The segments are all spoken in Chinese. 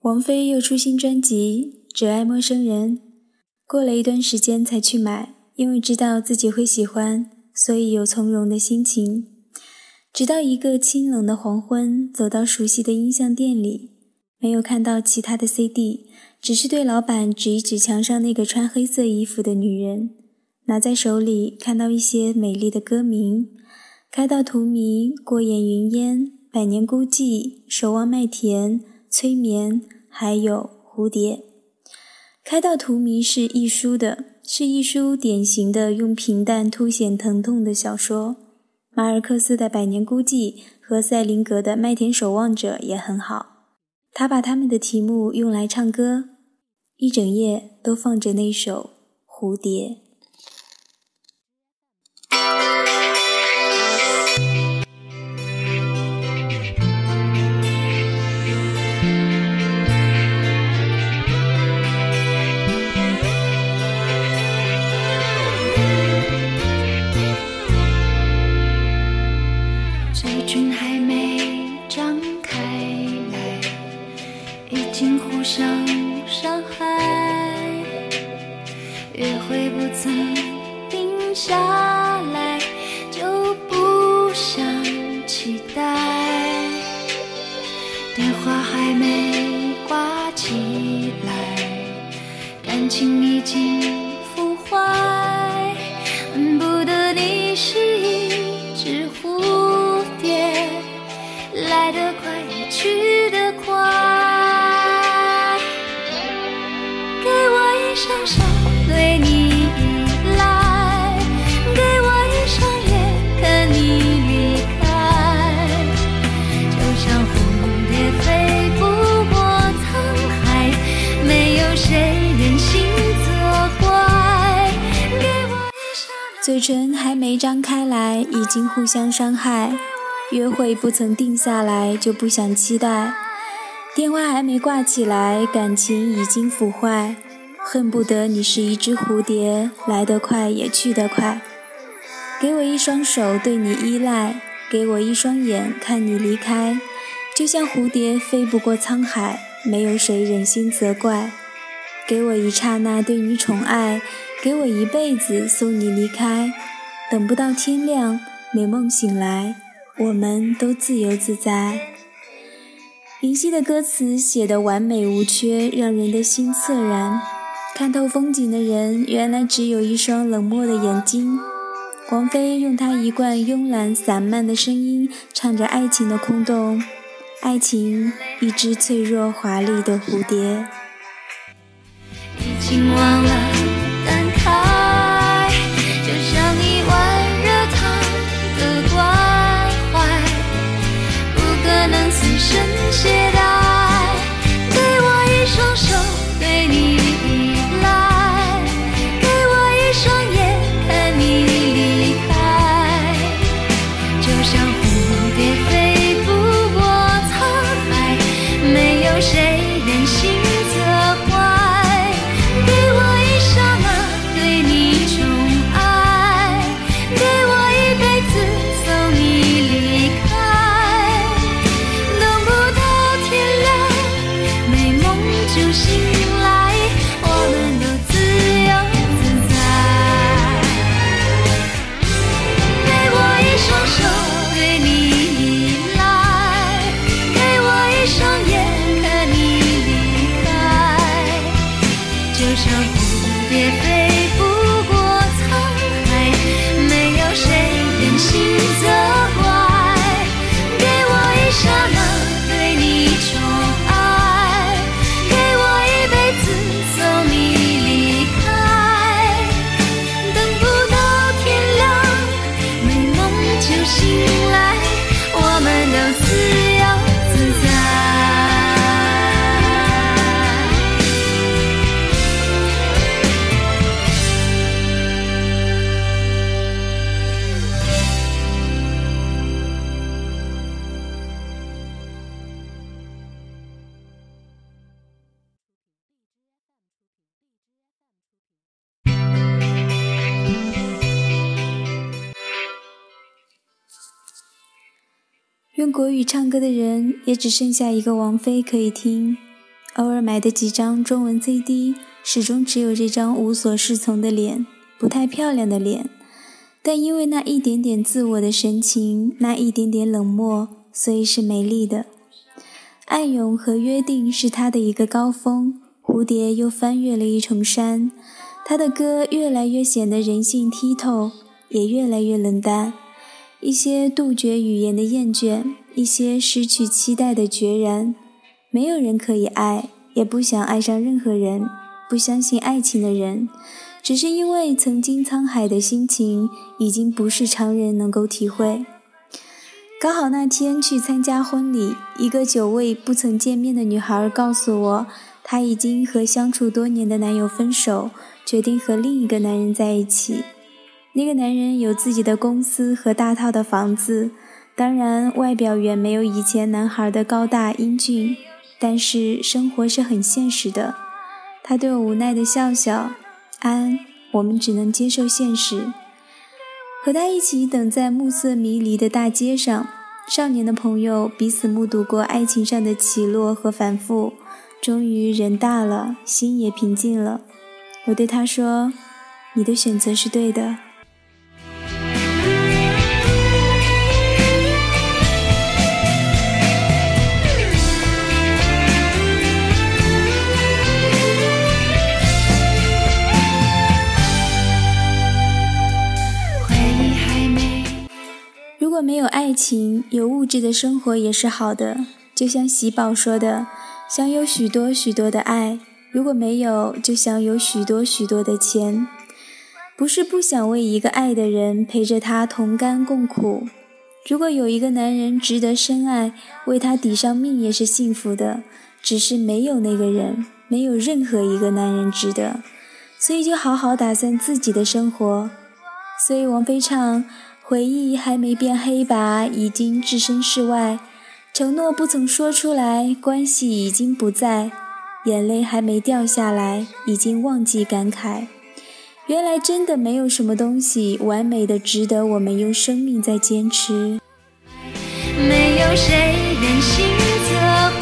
王菲又出新专辑《只爱陌生人》，过了一段时间才去买，因为知道自己会喜欢，所以有从容的心情。直到一个清冷的黄昏，走到熟悉的音像店里，没有看到其他的 CD，只是对老板指一指墙上那个穿黑色衣服的女人，拿在手里看到一些美丽的歌名：《开到荼蘼》《过眼云烟》《百年孤寂》《守望麦田》。催眠，还有蝴蝶。开到荼蘼是一书的，是一书典型的用平淡凸显疼痛的小说。马尔克斯的《百年孤寂》和塞林格的《麦田守望者》也很好。他把他们的题目用来唱歌，一整夜都放着那首《蝴蝶》。电话还没挂起来感情已经嘴唇还没张开来，已经互相伤害；约会不曾定下来，就不想期待；电话还没挂起来，感情已经腐坏。恨不得你是一只蝴蝶，来得快也去得快。给我一双手，对你依赖；给我一双眼，看你离开。就像蝴蝶飞不过沧海，没有谁忍心责怪。给我一刹那，对你宠爱。给我一辈子送你离开，等不到天亮，美梦醒来，我们都自由自在。林夕的歌词写得完美无缺，让人的心恻然。看透风景的人，原来只有一双冷漠的眼睛。王菲用她一贯慵懒散漫的声音，唱着爱情的空洞。爱情，一只脆弱华丽的蝴蝶。竟忘了感慨就像一碗热汤的关怀不可能随身携带给我一双手对你依赖给我一双眼看你离开就像蝴蝶飞不过沧海没有谁忍心用国语唱歌的人也只剩下一个王菲可以听。偶尔买的几张中文 CD，始终只有这张无所适从的脸，不太漂亮的脸。但因为那一点点自我的神情，那一点点冷漠，所以是美丽的。暗涌和约定是他的一个高峰，蝴蝶又翻越了一重山。他的歌越来越显得人性剔透，也越来越冷淡。一些杜绝语言的厌倦，一些失去期待的决然。没有人可以爱，也不想爱上任何人。不相信爱情的人。只是因为曾经沧海的心情，已经不是常人能够体会。刚好那天去参加婚礼，一个久未不曾见面的女孩告诉我，她已经和相处多年的男友分手，决定和另一个男人在一起。那个男人有自己的公司和大套的房子，当然外表远没有以前男孩的高大英俊，但是生活是很现实的。他对我无奈的笑笑。安，我们只能接受现实。和他一起等在暮色迷离的大街上，少年的朋友彼此目睹过爱情上的起落和反复，终于人大了，心也平静了。我对他说：“你的选择是对的。”爱情，有物质的生活也是好的。就像喜宝说的：“想有许多许多的爱，如果没有，就想有许多许多的钱。不是不想为一个爱的人陪着他同甘共苦。如果有一个男人值得深爱，为他抵上命也是幸福的。只是没有那个人，没有任何一个男人值得，所以就好好打算自己的生活。所以王菲唱。回忆还没变黑白，已经置身事外；承诺不曾说出来，关系已经不在；眼泪还没掉下来，已经忘记感慨。原来真的没有什么东西完美的值得我们用生命在坚持。没有谁忍心责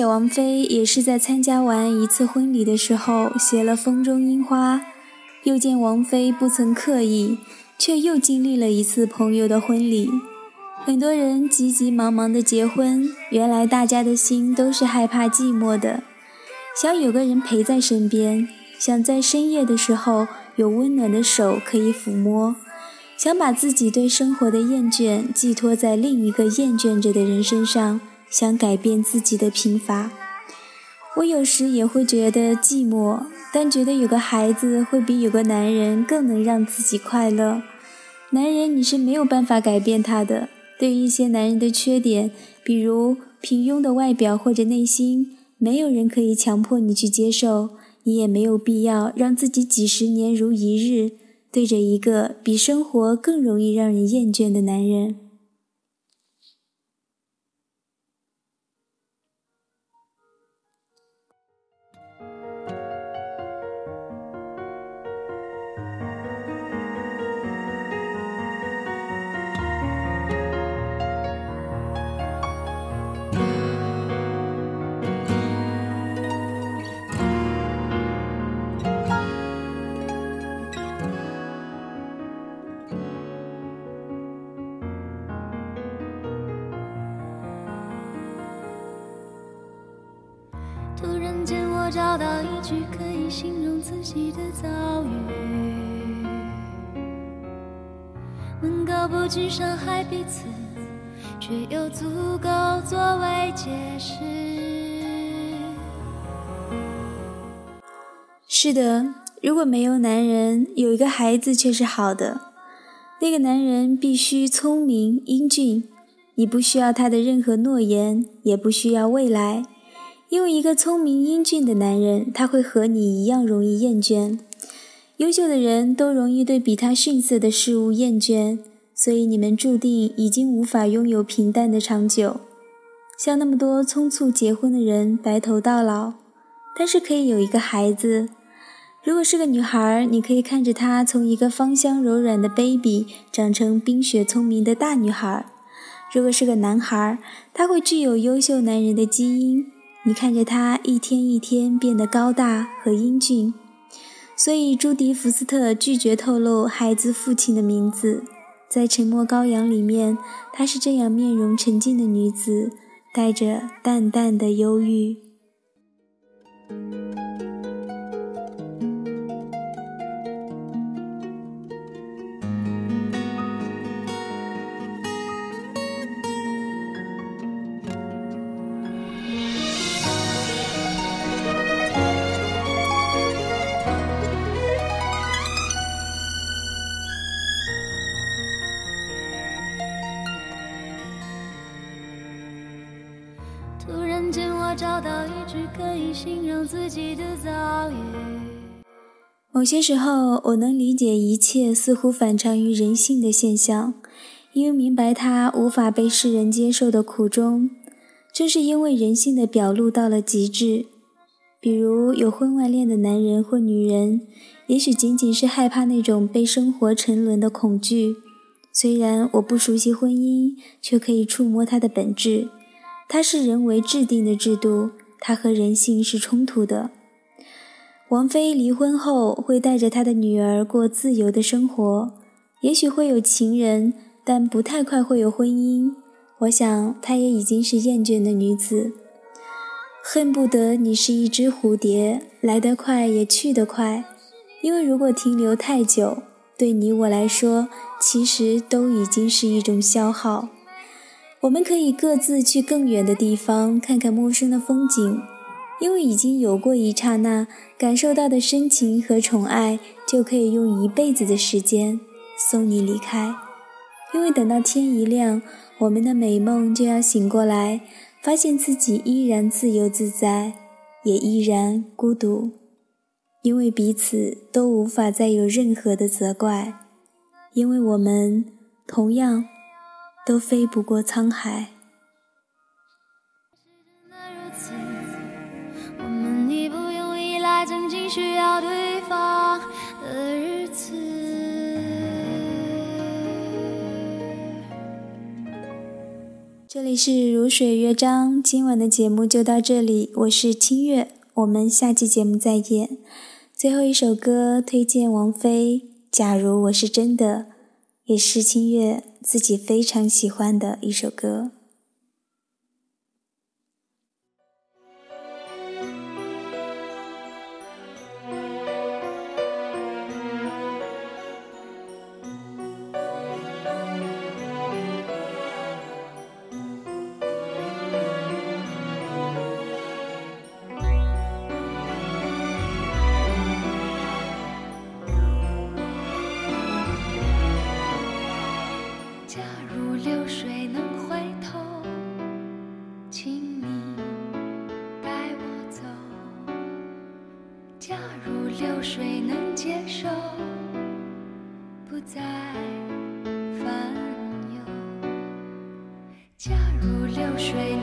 写王菲也是在参加完一次婚礼的时候写了《风中樱花》，又见王菲不曾刻意，却又经历了一次朋友的婚礼。很多人急急忙忙的结婚，原来大家的心都是害怕寂寞的，想有个人陪在身边，想在深夜的时候有温暖的手可以抚摸，想把自己对生活的厌倦寄托在另一个厌倦着的人身上。想改变自己的贫乏，我有时也会觉得寂寞，但觉得有个孩子会比有个男人更能让自己快乐。男人你是没有办法改变他的，对于一些男人的缺点，比如平庸的外表或者内心，没有人可以强迫你去接受，你也没有必要让自己几十年如一日对着一个比生活更容易让人厌倦的男人。句可以形容自己的遭遇，能够不去伤害彼此，却又足够作为解释。是的，如果没有男人，有一个孩子却是好的。那个男人必须聪明英俊，你不需要他的任何诺言，也不需要未来。因为一个聪明英俊的男人，他会和你一样容易厌倦；优秀的人都容易对比他逊色的事物厌倦，所以你们注定已经无法拥有平淡的长久。像那么多匆促结婚的人，白头到老，但是可以有一个孩子。如果是个女孩，你可以看着她从一个芳香柔软的 baby 长成冰雪聪明的大女孩；如果是个男孩，他会具有优秀男人的基因，你看着他一天一天变得高大和英俊。所以，朱迪福斯特拒绝透露孩子父亲的名字。在《沉默羔羊》里面，她是这样面容沉静的女子，带着淡淡的忧郁。见我找到一只可以形容自己的遭遇某些时候，我能理解一切似乎反常于人性的现象，因为明白它无法被世人接受的苦衷。正是因为人性的表露到了极致，比如有婚外恋的男人或女人，也许仅仅是害怕那种被生活沉沦的恐惧。虽然我不熟悉婚姻，却可以触摸它的本质。它是人为制定的制度，它和人性是冲突的。王菲离婚后会带着她的女儿过自由的生活，也许会有情人，但不太快会有婚姻。我想她也已经是厌倦的女子，恨不得你是一只蝴蝶，来得快也去得快。因为如果停留太久，对你我来说，其实都已经是一种消耗。我们可以各自去更远的地方，看看陌生的风景。因为已经有过一刹那感受到的深情和宠爱，就可以用一辈子的时间送你离开。因为等到天一亮，我们的美梦就要醒过来，发现自己依然自由自在，也依然孤独。因为彼此都无法再有任何的责怪，因为我们同样都飞不过沧海。需要对方的日子。这里是如水乐章，今晚的节目就到这里，我是清月，我们下期节目再见。最后一首歌推荐王菲，《假如我是真的》，也是清月自己非常喜欢的一首歌。假如流水能回头请你带我走。假如流水能接受不再烦忧。假如流水